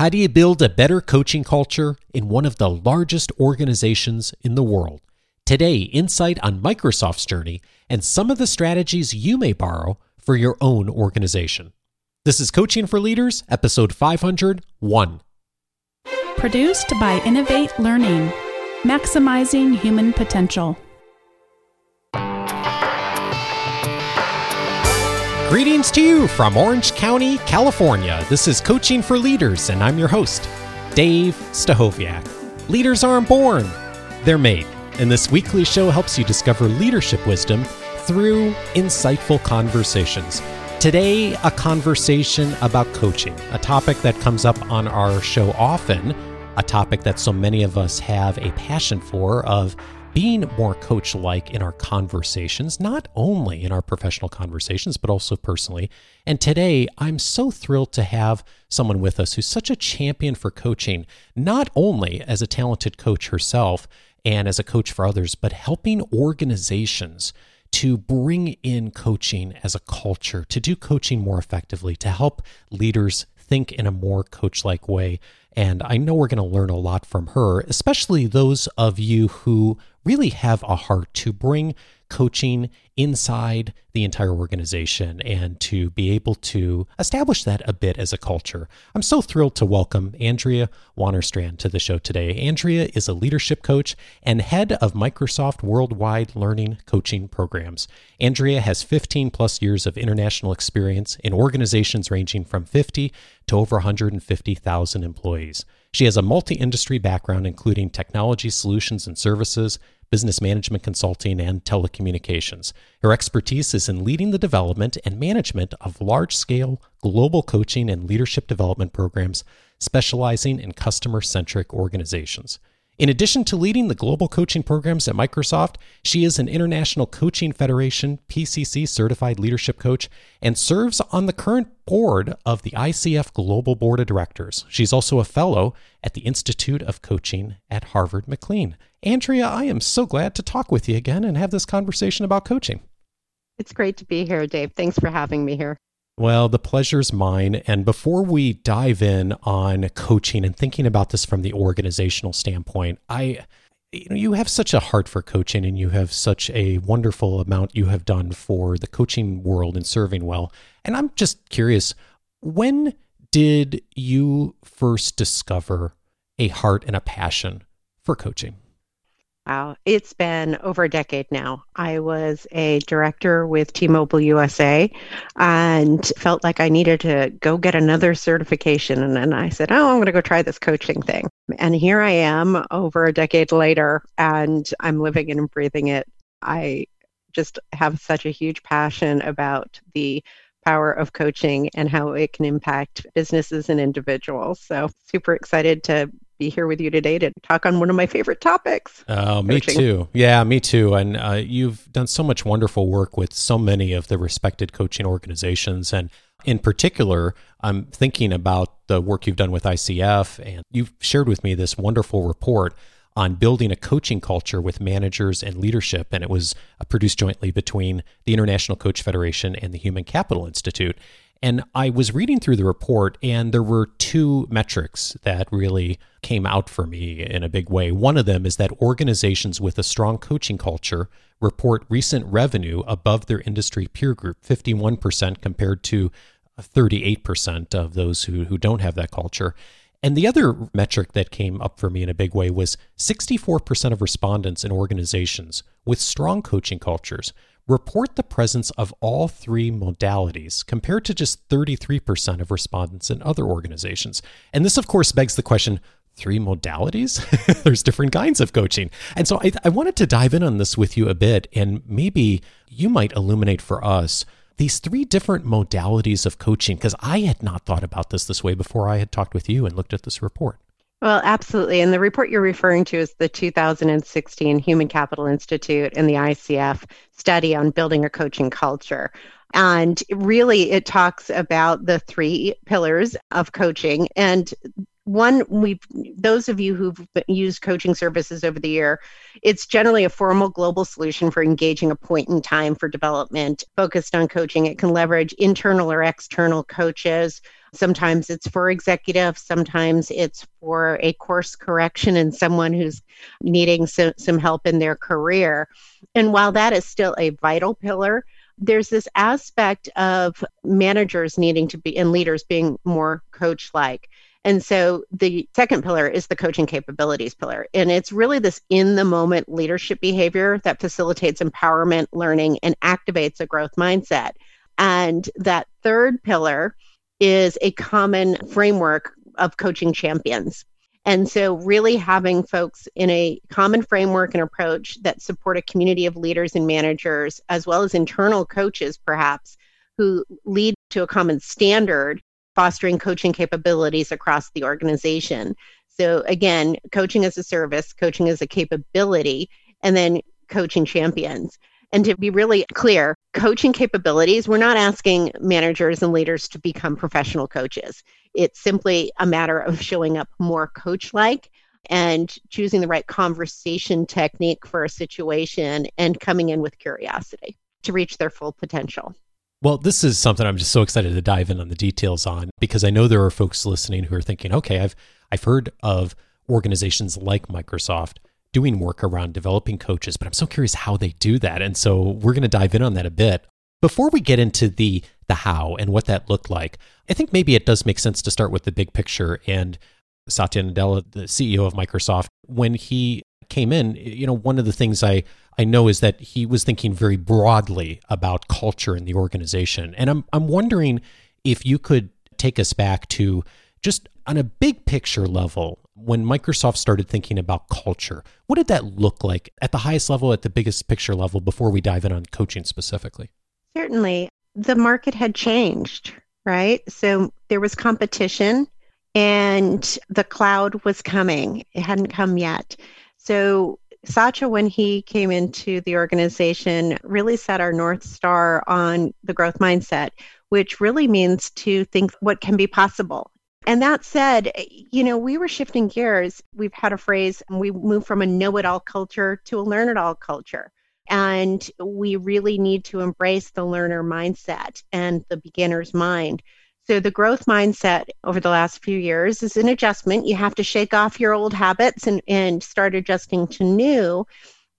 How do you build a better coaching culture in one of the largest organizations in the world? Today, insight on Microsoft's journey and some of the strategies you may borrow for your own organization. This is Coaching for Leaders, episode 501. Produced by Innovate Learning, maximizing human potential. Greetings to you from Orange County, California. This is Coaching for Leaders, and I'm your host, Dave Stachowiak. Leaders aren't born, they're made. And this weekly show helps you discover leadership wisdom through insightful conversations. Today, a conversation about coaching, a topic that comes up on our show often, a topic that so many of us have a passion for of being more coach like in our conversations, not only in our professional conversations, but also personally. And today, I'm so thrilled to have someone with us who's such a champion for coaching, not only as a talented coach herself and as a coach for others, but helping organizations to bring in coaching as a culture, to do coaching more effectively, to help leaders think in a more coach like way. And I know we're going to learn a lot from her, especially those of you who really have a heart to bring coaching inside the entire organization and to be able to establish that a bit as a culture. I'm so thrilled to welcome Andrea Wannerstrand to the show today. Andrea is a leadership coach and head of Microsoft Worldwide Learning Coaching Programs. Andrea has 15 plus years of international experience in organizations ranging from 50 to over 150,000 employees. She has a multi industry background, including technology solutions and services, business management consulting, and telecommunications. Her expertise is in leading the development and management of large scale global coaching and leadership development programs, specializing in customer centric organizations. In addition to leading the global coaching programs at Microsoft, she is an International Coaching Federation PCC certified leadership coach and serves on the current board of the ICF Global Board of Directors. She's also a fellow at the Institute of Coaching at Harvard McLean. Andrea, I am so glad to talk with you again and have this conversation about coaching. It's great to be here, Dave. Thanks for having me here. Well, the pleasure's mine. And before we dive in on coaching and thinking about this from the organizational standpoint, I you know you have such a heart for coaching and you have such a wonderful amount you have done for the coaching world and serving well. And I'm just curious, when did you first discover a heart and a passion for coaching? Wow, it's been over a decade now. I was a director with T Mobile USA and felt like I needed to go get another certification. And then I said, Oh, I'm going to go try this coaching thing. And here I am over a decade later, and I'm living and breathing it. I just have such a huge passion about the power of coaching and how it can impact businesses and individuals. So, super excited to be here with you today to talk on one of my favorite topics. Oh, me too. Yeah, me too. And uh, you've done so much wonderful work with so many of the respected coaching organizations. And in particular, I'm thinking about the work you've done with ICF, and you've shared with me this wonderful report on building a coaching culture with managers and leadership. And it was uh, produced jointly between the International Coach Federation and the Human Capital Institute. And I was reading through the report, and there were two metrics that really came out for me in a big way. One of them is that organizations with a strong coaching culture report recent revenue above their industry peer group, 51% compared to 38% of those who, who don't have that culture. And the other metric that came up for me in a big way was 64% of respondents in organizations with strong coaching cultures report the presence of all three modalities compared to just 33% of respondents in other organizations. And this, of course, begs the question three modalities? There's different kinds of coaching. And so I, I, wanted to dive in on this with you a bit, and maybe you might illuminate for us these three different modalities of coaching, because I had not thought about this this way before I had talked with you and looked at this report. Well, absolutely. And the report you're referring to is the 2016 Human Capital Institute and the ICF study on building a coaching culture. And really, it talks about the three pillars of coaching. And one we've those of you who've used coaching services over the year it's generally a formal global solution for engaging a point in time for development focused on coaching. It can leverage internal or external coaches. Sometimes it's for executives sometimes it's for a course correction and someone who's needing some, some help in their career. And while that is still a vital pillar there's this aspect of managers needing to be and leaders being more coach like and so the second pillar is the coaching capabilities pillar. And it's really this in the moment leadership behavior that facilitates empowerment, learning, and activates a growth mindset. And that third pillar is a common framework of coaching champions. And so, really having folks in a common framework and approach that support a community of leaders and managers, as well as internal coaches, perhaps, who lead to a common standard fostering coaching capabilities across the organization. So, again, coaching as a service, coaching as a capability, and then coaching champions. And to be really clear, coaching capabilities, we're not asking managers and leaders to become professional coaches. It's simply a matter of showing up more coach like and choosing the right conversation technique for a situation and coming in with curiosity to reach their full potential. Well, this is something I'm just so excited to dive in on the details on because I know there are folks listening who are thinking, okay, I've I've heard of organizations like Microsoft doing work around developing coaches, but I'm so curious how they do that. And so we're going to dive in on that a bit. Before we get into the the how and what that looked like, I think maybe it does make sense to start with the big picture and Satya Nadella, the CEO of Microsoft, when he came in, you know, one of the things I I know is that he was thinking very broadly about culture in the organization. And I'm I'm wondering if you could take us back to just on a big picture level when Microsoft started thinking about culture. What did that look like at the highest level at the biggest picture level before we dive in on coaching specifically? Certainly. The market had changed, right? So there was competition and the cloud was coming. It hadn't come yet. So Satya, when he came into the organization, really set our North Star on the growth mindset, which really means to think what can be possible. And that said, you know, we were shifting gears. We've had a phrase, we moved from a know it all culture to a learn it all culture. And we really need to embrace the learner mindset and the beginner's mind. So, the growth mindset over the last few years is an adjustment. You have to shake off your old habits and, and start adjusting to new.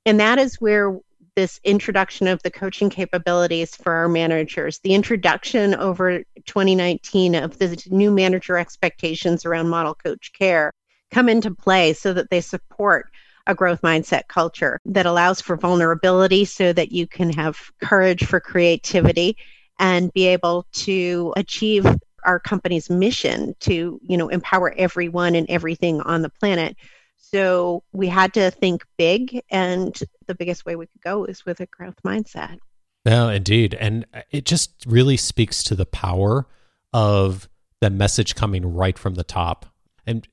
And that is where this introduction of the coaching capabilities for our managers, the introduction over 2019 of the new manager expectations around model coach care come into play so that they support a growth mindset culture that allows for vulnerability so that you can have courage for creativity and be able to achieve our company's mission to you know empower everyone and everything on the planet. So we had to think big and the biggest way we could go is with a growth mindset. No indeed. And it just really speaks to the power of the message coming right from the top. And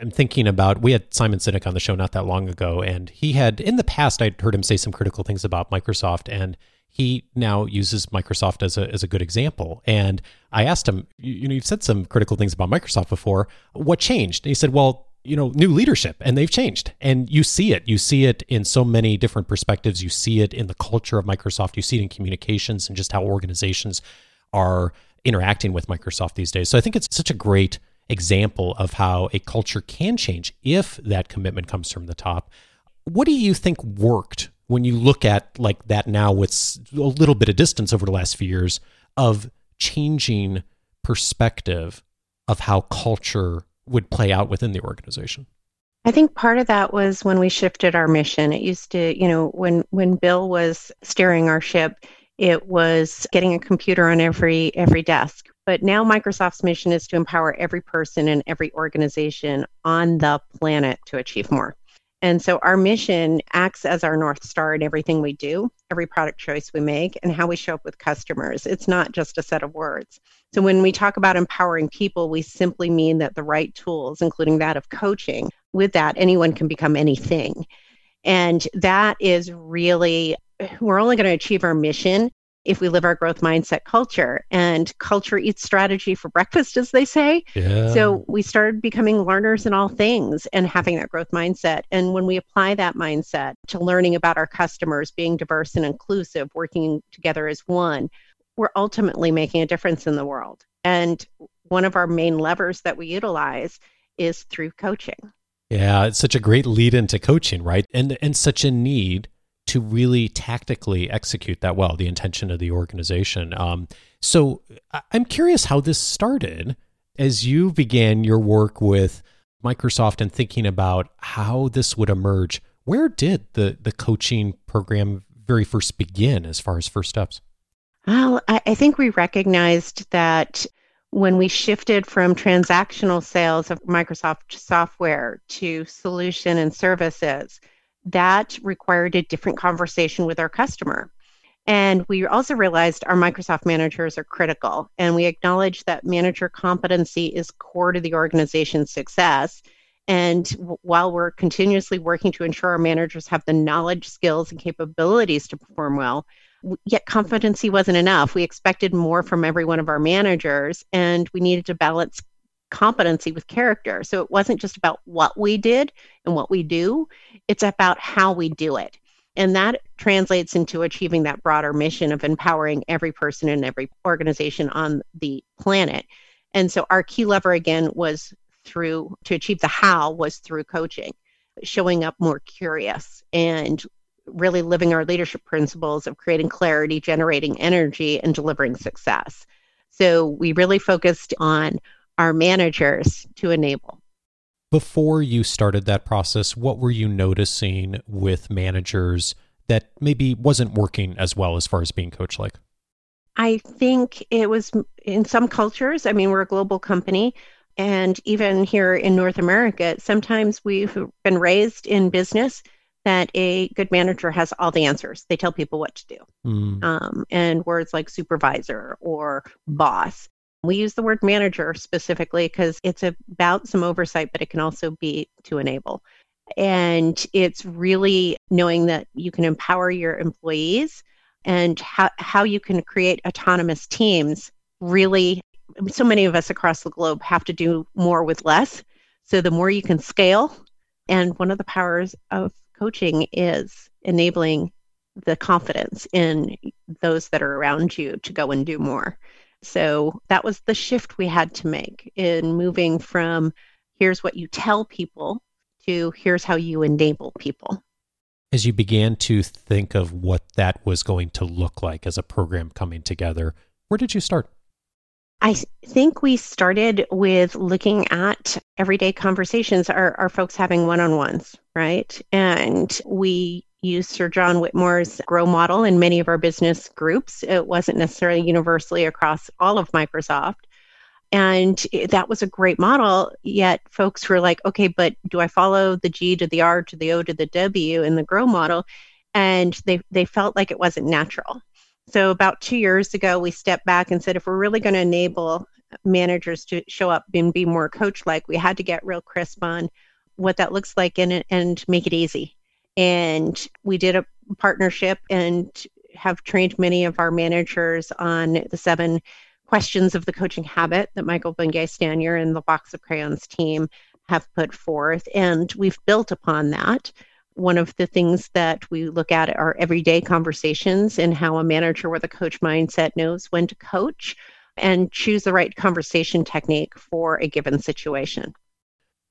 I'm thinking about we had Simon Sinek on the show not that long ago, and he had in the past I'd heard him say some critical things about Microsoft, and he now uses Microsoft as a as a good example. And I asked him, you, you know, you've said some critical things about Microsoft before. What changed? And he said, well, you know, new leadership, and they've changed. And you see it. You see it in so many different perspectives. You see it in the culture of Microsoft. You see it in communications and just how organizations are interacting with Microsoft these days. So I think it's such a great example of how a culture can change if that commitment comes from the top. What do you think worked when you look at like that now with a little bit of distance over the last few years of changing perspective of how culture would play out within the organization? I think part of that was when we shifted our mission. It used to, you know, when when Bill was steering our ship, it was getting a computer on every every desk. But now Microsoft's mission is to empower every person and every organization on the planet to achieve more. And so our mission acts as our North Star in everything we do, every product choice we make, and how we show up with customers. It's not just a set of words. So when we talk about empowering people, we simply mean that the right tools, including that of coaching, with that, anyone can become anything. And that is really, we're only going to achieve our mission if we live our growth mindset culture. And culture eats strategy for breakfast as they say. Yeah. so we started becoming learners in all things and having that growth mindset. And when we apply that mindset to learning about our customers being diverse and inclusive working together as one we're ultimately making a difference in the world. And one of our main levers that we utilize is through coaching. Yeah it's such a great lead into coaching right? And and such a need to really tactically execute that well, the intention of the organization. Um, so I'm curious how this started as you began your work with Microsoft and thinking about how this would emerge. Where did the, the coaching program very first begin as far as first steps? Well, I, I think we recognized that when we shifted from transactional sales of Microsoft software to solution and services, that required a different conversation with our customer. And we also realized our Microsoft managers are critical, and we acknowledge that manager competency is core to the organization's success. And w- while we're continuously working to ensure our managers have the knowledge, skills, and capabilities to perform well, yet competency wasn't enough. We expected more from every one of our managers, and we needed to balance competency with character. So it wasn't just about what we did and what we do, it's about how we do it. And that translates into achieving that broader mission of empowering every person in every organization on the planet. And so our key lever again was through to achieve the how was through coaching, showing up more curious and really living our leadership principles of creating clarity, generating energy, and delivering success. So we really focused on our managers to enable. Before you started that process, what were you noticing with managers that maybe wasn't working as well as far as being coach like? I think it was in some cultures. I mean, we're a global company. And even here in North America, sometimes we've been raised in business that a good manager has all the answers. They tell people what to do. Mm. Um, and words like supervisor or boss we use the word manager specifically because it's about some oversight, but it can also be to enable. And it's really knowing that you can empower your employees and how, how you can create autonomous teams. Really, so many of us across the globe have to do more with less. So the more you can scale, and one of the powers of coaching is enabling the confidence in those that are around you to go and do more. So that was the shift we had to make in moving from here's what you tell people to here's how you enable people. As you began to think of what that was going to look like as a program coming together, where did you start? I think we started with looking at everyday conversations, our, our folks having one on ones, right? And we use Sir John Whitmore's GROW model in many of our business groups. It wasn't necessarily universally across all of Microsoft. And that was a great model. Yet folks were like, okay, but do I follow the G to the R to the O to the W in the GROW model? And they, they felt like it wasn't natural. So about two years ago, we stepped back and said, if we're really going to enable managers to show up and be more coach like, we had to get real crisp on what that looks like and, and make it easy and we did a partnership and have trained many of our managers on the seven questions of the coaching habit that Michael Bungay Stanier and the Box of Crayons team have put forth. And we've built upon that. One of the things that we look at are everyday conversations and how a manager with a coach mindset knows when to coach and choose the right conversation technique for a given situation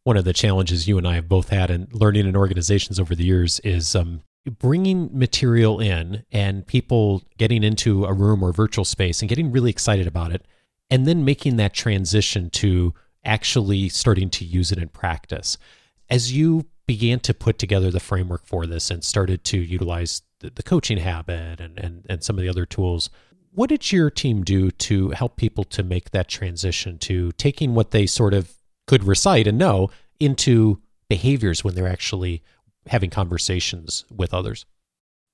one of the challenges you and I have both had in learning in organizations over the years is um, bringing material in and people getting into a room or virtual space and getting really excited about it, and then making that transition to actually starting to use it in practice. As you began to put together the framework for this and started to utilize the, the coaching habit and, and, and some of the other tools, what did your team do to help people to make that transition to taking what they sort of could recite and know into behaviors when they're actually having conversations with others?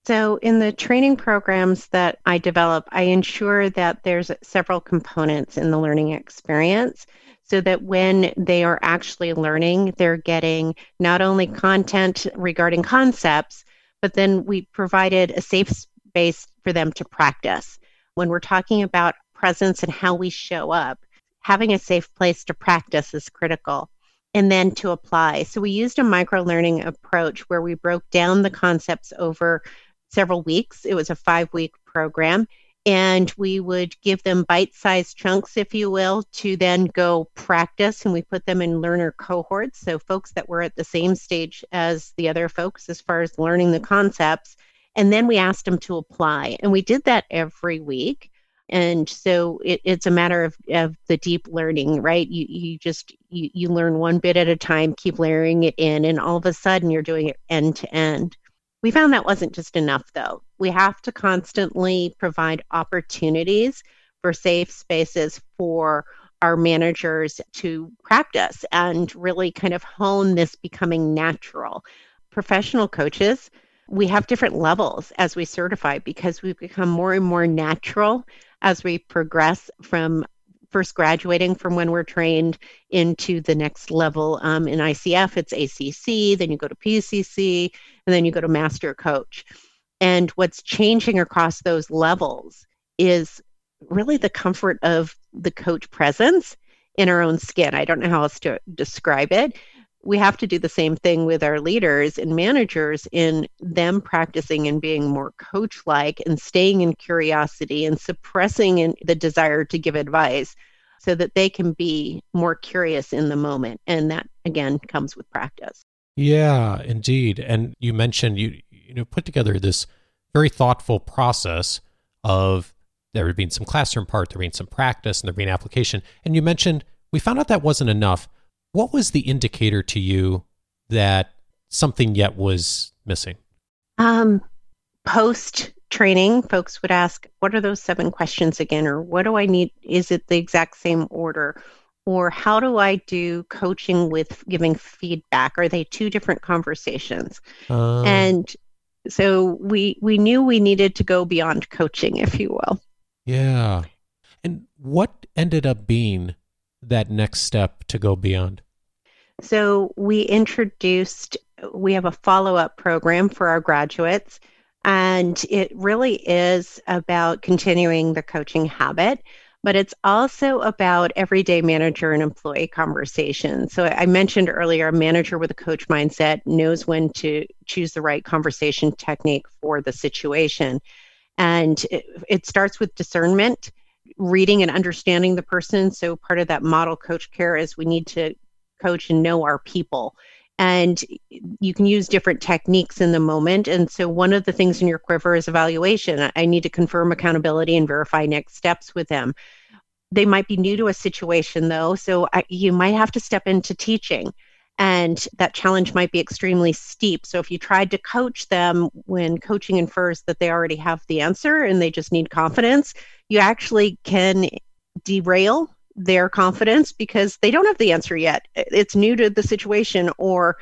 So, in the training programs that I develop, I ensure that there's several components in the learning experience so that when they are actually learning, they're getting not only content regarding concepts, but then we provided a safe space for them to practice. when we're talking about presence and how we show up, having a safe place to practice is critical and then to apply. So we used a micro learning approach where we broke down the concepts over several weeks. It was a five week program. And we would give them bite sized chunks, if you will, to then go practice. And we put them in learner cohorts. So, folks that were at the same stage as the other folks as far as learning the concepts. And then we asked them to apply. And we did that every week and so it, it's a matter of, of the deep learning right? You, you just you, you learn one bit at a time keep layering it in and all of a sudden you're doing it end to end. We found that wasn't just enough though. We have to constantly provide opportunities for safe spaces for our managers to practice and really kind of hone this becoming natural. Professional coaches we have different levels as we certify because we've become more and more natural as we progress from first graduating from when we're trained into the next level um, in ICF, it's ACC, then you go to PCC, and then you go to Master Coach. And what's changing across those levels is really the comfort of the coach presence in our own skin. I don't know how else to describe it, we have to do the same thing with our leaders and managers in them practicing and being more coach like and staying in curiosity and suppressing in the desire to give advice so that they can be more curious in the moment. And that again comes with practice. Yeah indeed. And you mentioned you you know put together this very thoughtful process of there being some classroom part there being some practice and there being application. And you mentioned we found out that wasn't enough what was the indicator to you that something yet was missing? Um, post training, folks would ask, What are those seven questions again? Or what do I need? Is it the exact same order? Or how do I do coaching with giving feedback? Are they two different conversations? Uh, and so we we knew we needed to go beyond coaching, if you will. Yeah. And what ended up being that next step to go beyond? So we introduced, we have a follow up program for our graduates, and it really is about continuing the coaching habit. But it's also about everyday manager and employee conversation. So I mentioned earlier, a manager with a coach mindset knows when to choose the right conversation technique for the situation. And it, it starts with discernment reading and understanding the person. So part of that model coach care is we need to coach and know our people. And you can use different techniques in the moment. And so, one of the things in your quiver is evaluation. I need to confirm accountability and verify next steps with them. They might be new to a situation, though, so I, you might have to step into teaching and that challenge might be extremely steep. So if you tried to coach them when coaching infers that they already have the answer and they just need confidence, you actually can derail their confidence because they don't have the answer yet. It's new to the situation or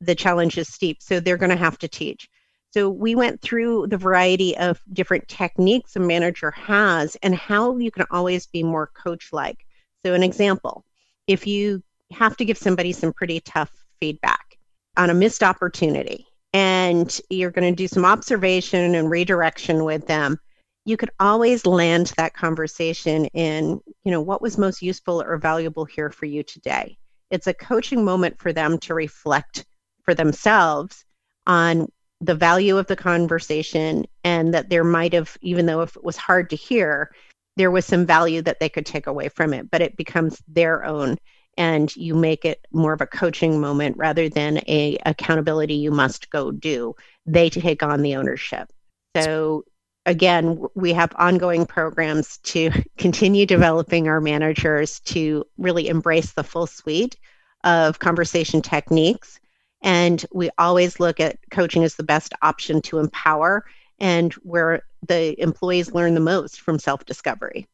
the challenge is steep. So they're going to have to teach. So we went through the variety of different techniques a manager has and how you can always be more coach like. So, an example if you have to give somebody some pretty tough feedback on a missed opportunity. And you're going to do some observation and redirection with them. You could always land that conversation in you know what was most useful or valuable here for you today. It's a coaching moment for them to reflect for themselves on the value of the conversation and that there might have even though if it was hard to hear there was some value that they could take away from it but it becomes their own and you make it more of a coaching moment rather than a accountability you must go do. They take on the ownership. So again we have ongoing programs to continue developing our managers to really embrace the full suite of conversation techniques. And we always look at coaching as the best option to empower and where the employees learn the most from self discovery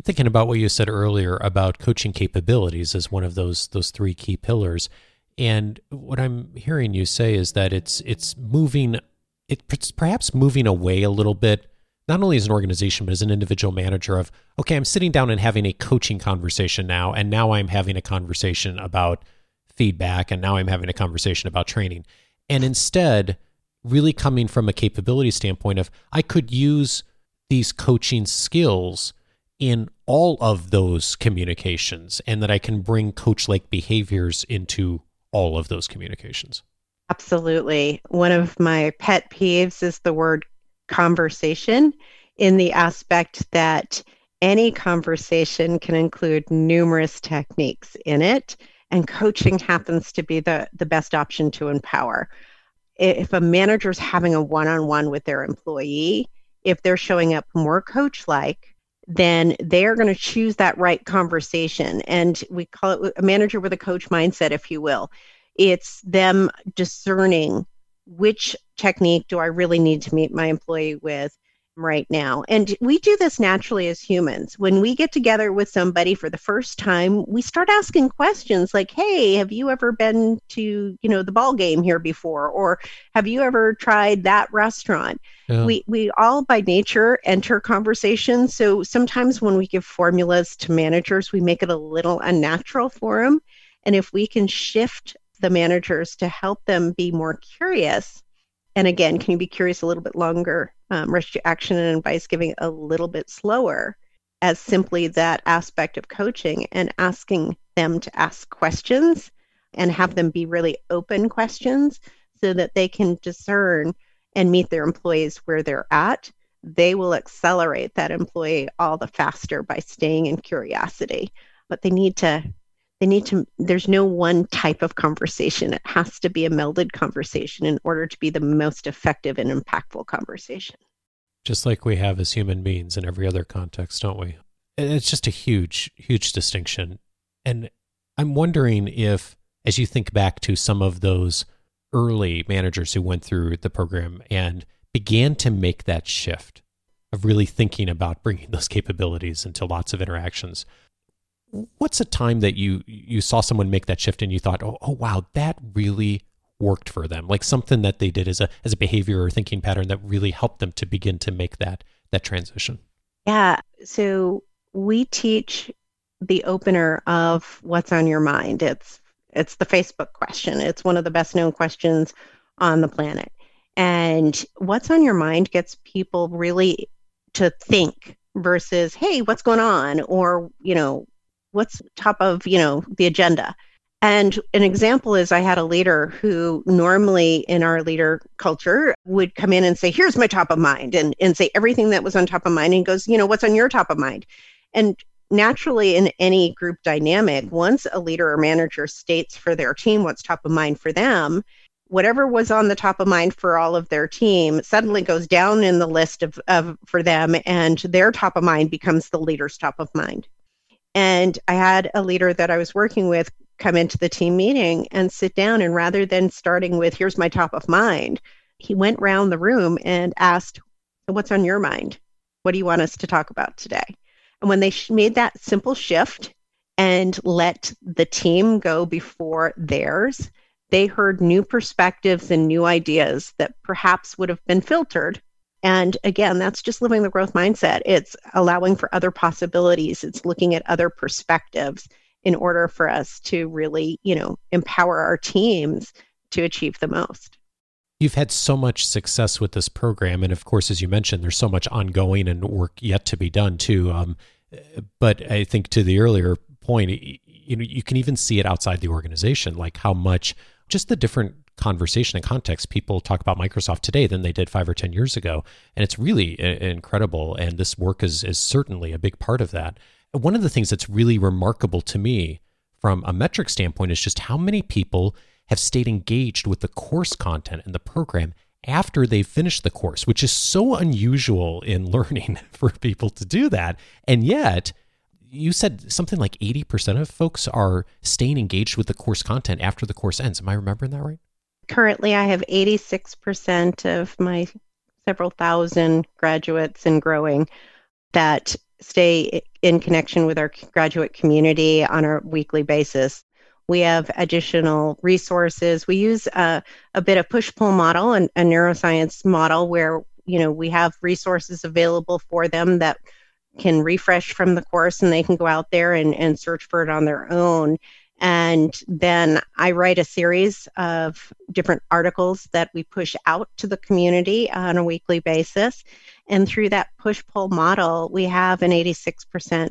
I'm thinking about what you said earlier about coaching capabilities as one of those those three key pillars. And what I'm hearing you say is that it's it's moving it's perhaps moving away a little bit not only as an organization but as an individual manager of okay i'm sitting down and having a coaching conversation now and now i'm having a conversation about feedback and now i'm having a conversation about training and instead really coming from a capability standpoint of i could use these coaching skills in all of those communications and that I can bring coach like behaviors into all of those communications. Absolutely. One of my pet peeves is the word conversation in the aspect that any conversation can include numerous techniques in it, and coaching happens to be the, the best option to empower. If a manager is having a one on one with their employee, if they're showing up more coach like, then they're going to choose that right conversation. And we call it a manager with a coach mindset, if you will. It's them discerning which technique do I really need to meet my employee with right now. And we do this naturally as humans. When we get together with somebody for the first time, we start asking questions like, "Hey, have you ever been to, you know, the ball game here before or have you ever tried that restaurant?" Yeah. We we all by nature enter conversations. So sometimes when we give formulas to managers, we make it a little unnatural for them. And if we can shift the managers to help them be more curious, and again, can you be curious a little bit longer? Um, to action and advice giving a little bit slower as simply that aspect of coaching and asking them to ask questions and have them be really open questions so that they can discern and meet their employees where they're at. They will accelerate that employee all the faster by staying in curiosity. But they need to they need to there's no one type of conversation. It has to be a melded conversation in order to be the most effective and impactful conversation. Just like we have as human beings in every other context don't we? It's just a huge huge distinction. And i'm wondering if as you think back to some of those early managers who went through the program and began to make that shift of really thinking about bringing those capabilities into lots of interactions what's a time that you you saw someone make that shift and you thought, oh, oh wow, that really worked for them, like something that they did as a as a behavior or thinking pattern that really helped them to begin to make that that transition. Yeah. So we teach the opener of what's on your mind. It's it's the Facebook question. It's one of the best known questions on the planet. And what's on your mind gets people really to think versus, hey, what's going on? Or, you know, what's top of you know the agenda and an example is I had a leader who normally in our leader culture would come in and say, Here's my top of mind, and, and say everything that was on top of mind. And goes, You know, what's on your top of mind? And naturally, in any group dynamic, once a leader or manager states for their team what's top of mind for them, whatever was on the top of mind for all of their team suddenly goes down in the list of, of for them, and their top of mind becomes the leader's top of mind. And I had a leader that I was working with come into the team meeting and sit down. And rather than starting with, here's my top of mind, he went around the room and asked, What's on your mind? What do you want us to talk about today? And when they sh- made that simple shift and let the team go before theirs, they heard new perspectives and new ideas that perhaps would have been filtered and again, that's just living the growth mindset. It's allowing for other possibilities, it's looking at other perspectives in order for us to really, you know, empower our teams to achieve the most. You've had so much success with this program. And of course, as you mentioned, there's so much ongoing and work yet to be done too. Um, but I think to the earlier point, you know, you can even see it outside the organization, like how much just the different conversation and context people talk about Microsoft today than they did five or 10 years ago. And it's really incredible. And this work is, is certainly a big part of that. One of the things that's really remarkable to me from a metric standpoint is just how many people have stayed engaged with the course content and the program after they've finished the course, which is so unusual in learning for people to do that. And yet, you said something like 80% of folks are staying engaged with the course content after the course ends. Am I remembering that right? currently I have 86% of my several thousand graduates and growing that stay in connection with our graduate community on a weekly basis. We have additional resources. We use a, a bit of push pull model and a neuroscience model where you know we have resources available for them that can refresh from the course and they can go out there and, and search for it on their own and then I write a series of different articles that we push out to the community on a weekly basis. And through that push pull model, we have an 86%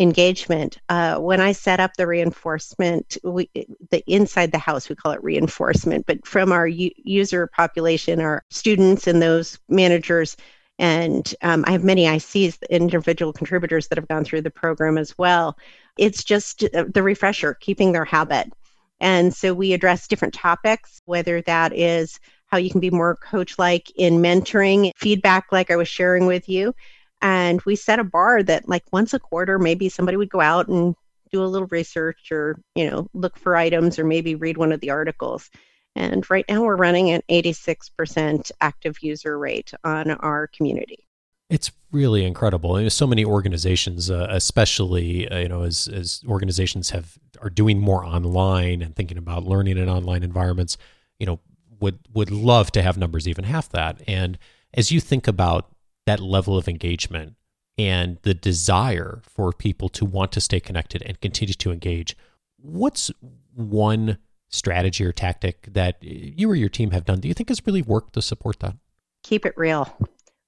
engagement. Uh, when I set up the reinforcement, we, the inside the house, we call it reinforcement, but from our u- user population, our students and those managers, and um, I have many ICs, individual contributors that have gone through the program as well. It's just uh, the refresher, keeping their habit. And so we address different topics, whether that is how you can be more coach like in mentoring, feedback, like I was sharing with you, and we set a bar that like once a quarter maybe somebody would go out and do a little research or you know look for items or maybe read one of the articles and right now we're running an 86% active user rate on our community it's really incredible. And so many organizations, uh, especially uh, you know, as as organizations have are doing more online and thinking about learning in online environments, you know, would would love to have numbers even half that. And as you think about that level of engagement and the desire for people to want to stay connected and continue to engage, what's one strategy or tactic that you or your team have done do you think has really worked to support that? Keep it real.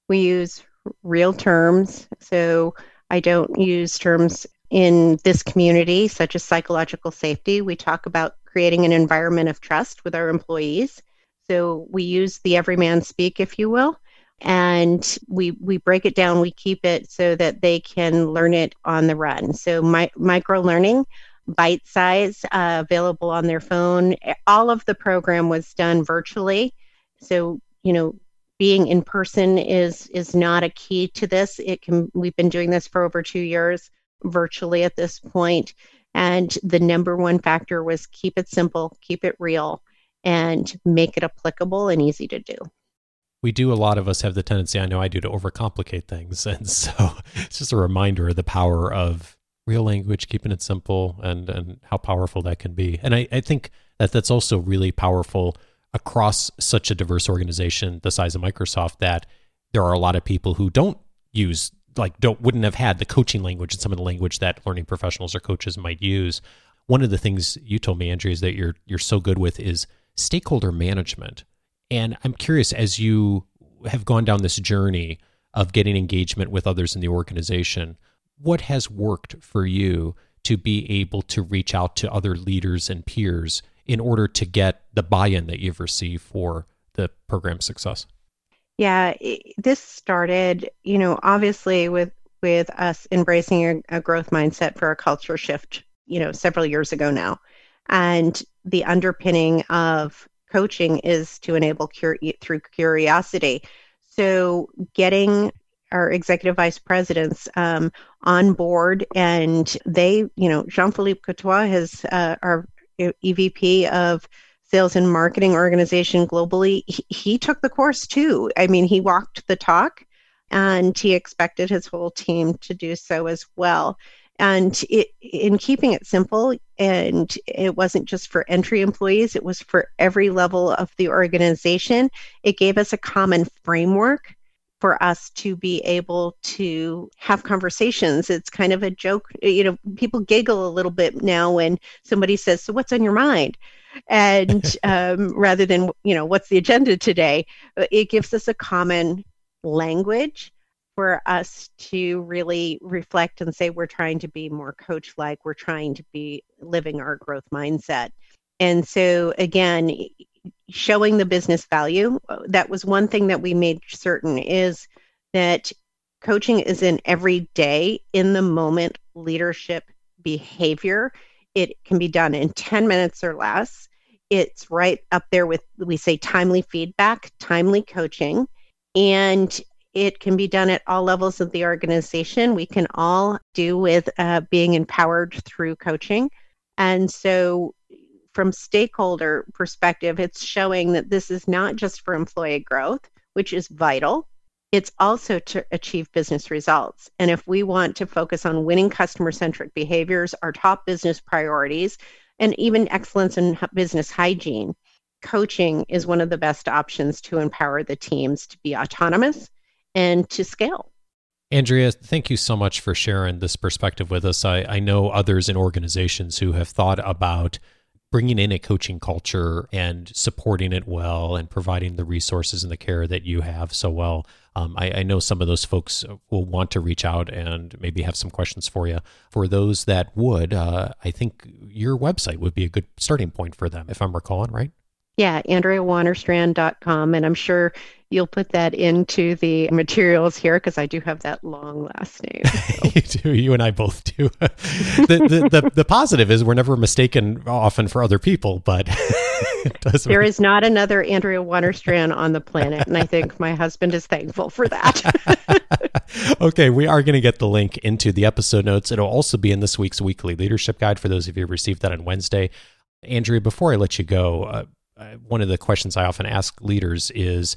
We use real terms. So I don't use terms in this community, such as psychological safety. We talk about creating an environment of trust with our employees. So we use the everyman speak, if you will and we we break it down we keep it so that they can learn it on the run so my, micro learning bite size uh, available on their phone. All of the program was done virtually. So you know being in person is is not a key to this. It can we've been doing this for over two years virtually at this point. And the number one factor was keep it simple keep it real and make it applicable and easy to do. We do a lot of us have the tendency i know i do to overcomplicate things. And so it's just a reminder of the power of real language keeping it simple and and how powerful that can be. And i, I think that that's also really powerful across such a diverse organization the size of microsoft that there are a lot of people who don't use like don't wouldn't have had the coaching language and some of the language that learning professionals or coaches might use. One of the things you told me andrea is that you're you're so good with is stakeholder management. And I'm curious, as you have gone down this journey of getting engagement with others in the organization, what has worked for you to be able to reach out to other leaders and peers in order to get the buy in that you've received for the program success? Yeah, this started, you know, obviously with with us embracing a, a growth mindset for a culture shift, you know, several years ago now. And the underpinning of coaching is to enable cur- through curiosity. So getting our executive vice presidents um, on board, and they, you know, Jean Philippe Courtois has uh, our EVP of sales and marketing organization globally. He, he took the course too. I mean, he walked the talk, and he expected his whole team to do so as well. And it, in keeping it simple, and it wasn't just for entry employees, it was for every level of the organization. It gave us a common framework for us to be able to have conversations. It's kind of a joke. You know, people giggle a little bit now when somebody says, So, what's on your mind? And um, rather than, you know, what's the agenda today, it gives us a common language for us to really reflect and say we're trying to be more coach like, we're trying to be living our growth mindset. And so, again, showing the business value, that was one thing that we made certain is that coaching is an everyday, in the moment leadership behavior. It can be done in 10 minutes or less. It's right up there with, we say, timely feedback, timely coaching. And it can be done at all levels of the organization. We can all do with uh, being empowered through coaching. And so, from stakeholder perspective, it's showing that this is not just for employee growth, which is vital. It's also to achieve business results. And if we want to focus on winning customer centric behaviors, our top business priorities, and even excellence in business hygiene, coaching is one of the best options to empower the teams to be autonomous and to scale. Andrea, thank you so much for sharing this perspective with us. I, I know others in organizations who have thought about bringing in a coaching culture and supporting it well and providing the resources and the care that you have so well. Um, I, I, know some of those folks will want to reach out and maybe have some questions for you. For those that would, uh, I think your website would be a good starting point for them, if I'm recalling right. Yeah, AndreaWannerstrand.com. And I'm sure you'll put that into the materials here because I do have that long last name. So. you do. You and I both do. the, the, the, the, positive is we're never mistaken often for other people, but there is not another Andrea Wannerstrand on the planet. And I think my husband is thankful for that. okay, we are going to get the link into the episode notes. It'll also be in this week's weekly leadership guide for those of you who received that on Wednesday. Andrea, before I let you go, uh, one of the questions I often ask leaders is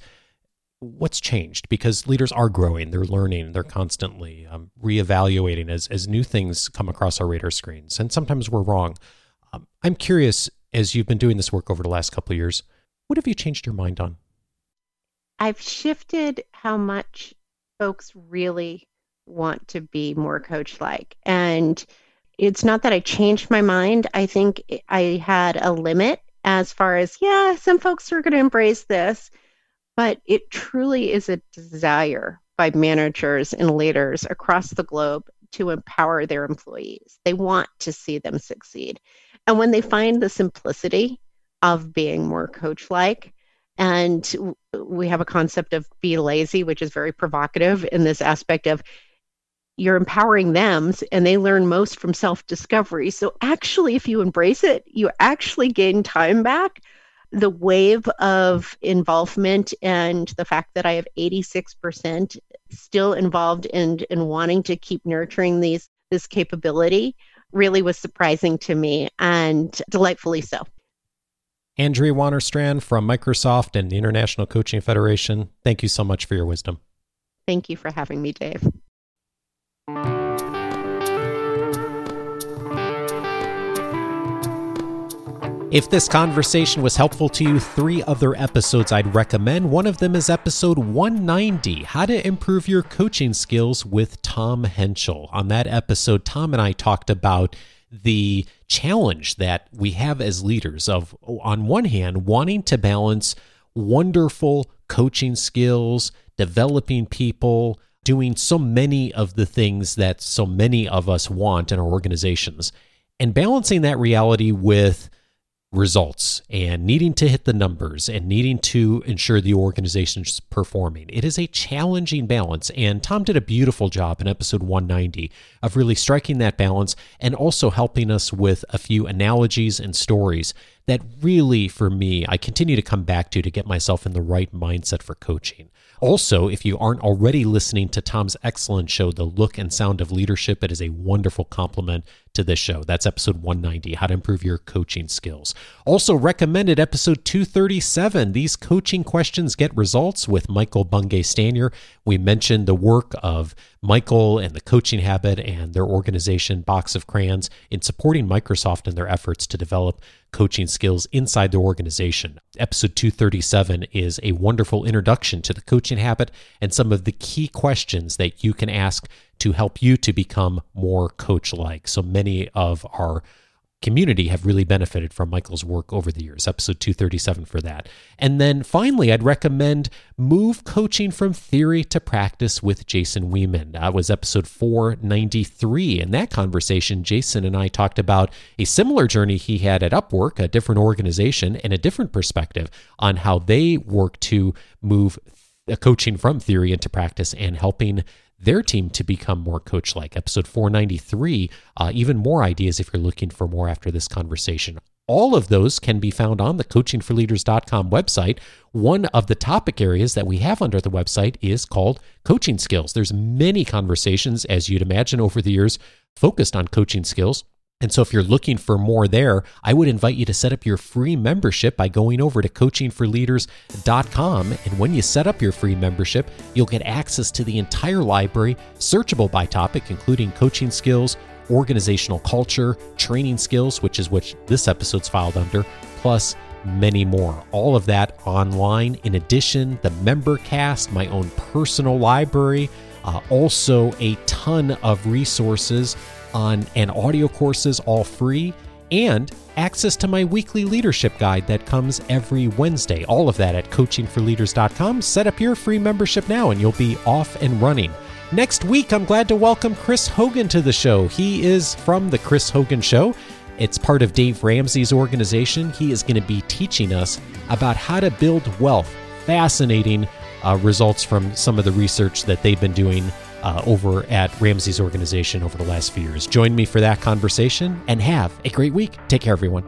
what's changed? Because leaders are growing they're learning they're constantly um, reevaluating as, as new things come across our radar screens and sometimes we're wrong. Um, i'm curious as you've been doing this work over the last couple of years what have you changed your mind on? I've shifted how much folks really want to be more coach like and it's not that i changed my mind. I think i had a limit as far as yeah some folks are going to embrace this but it truly is a desire by managers and leaders across the globe to empower their employees. They want to see them succeed. And when they find the simplicity of being more coach like, and we have a concept of be lazy, which is very provocative in this aspect of you're empowering them and they learn most from self discovery. So, actually, if you embrace it, you actually gain time back the wave of involvement and the fact that I have 86% still involved and, in wanting to keep nurturing these this capability really was surprising to me and delightfully so. Andrea Wannerstrand from Microsoft and the International Coaching Federation, thank you so much for your wisdom. Thank you for having me, Dave. If this conversation was helpful to you, three other episodes I'd recommend. One of them is episode 190 How to Improve Your Coaching Skills with Tom Henschel. On that episode, Tom and I talked about the challenge that we have as leaders of, on one hand, wanting to balance wonderful coaching skills, developing people, doing so many of the things that so many of us want in our organizations, and balancing that reality with results and needing to hit the numbers and needing to ensure the organization's performing. It is a challenging balance, and Tom did a beautiful job in episode 190 of really striking that balance and also helping us with a few analogies and stories that really, for me, I continue to come back to to get myself in the right mindset for coaching. Also, if you aren't already listening to Tom's excellent show, The Look and Sound of Leadership, it is a wonderful complement to this show. That's episode 190, How to Improve Your Coaching Skills. Also recommended episode 237, These Coaching Questions Get Results with Michael Bungay Stanier. We mentioned the work of Michael and the coaching habit and their organization, Box of Crayons, in supporting Microsoft in their efforts to develop coaching skills inside their organization. Episode 237 is a wonderful introduction to the coaching habit and some of the key questions that you can ask to help you to become more coach like. So many of our community have really benefited from Michael's work over the years. Episode 237 for that. And then finally, I'd recommend Move Coaching from Theory to Practice with Jason Weeman. That was episode 493. In that conversation, Jason and I talked about a similar journey he had at Upwork, a different organization, and a different perspective on how they work to move coaching from theory into practice and helping their team to become more coach like. Episode 493, uh, even more ideas if you're looking for more after this conversation. All of those can be found on the coachingforleaders.com website. One of the topic areas that we have under the website is called coaching skills. There's many conversations, as you'd imagine, over the years focused on coaching skills. And so, if you're looking for more there, I would invite you to set up your free membership by going over to coachingforleaders.com. And when you set up your free membership, you'll get access to the entire library, searchable by topic, including coaching skills, organizational culture, training skills, which is what this episode's filed under, plus many more. All of that online. In addition, the member cast, my own personal library, uh, also a ton of resources on and audio courses all free and access to my weekly leadership guide that comes every Wednesday. All of that at coachingforleaders.com. Set up your free membership now and you'll be off and running. Next week, I'm glad to welcome Chris Hogan to the show. He is from The Chris Hogan Show. It's part of Dave Ramsey's organization. He is going to be teaching us about how to build wealth. Fascinating uh, results from some of the research that they've been doing uh, over at Ramsey's organization over the last few years. Join me for that conversation and have a great week. Take care, everyone.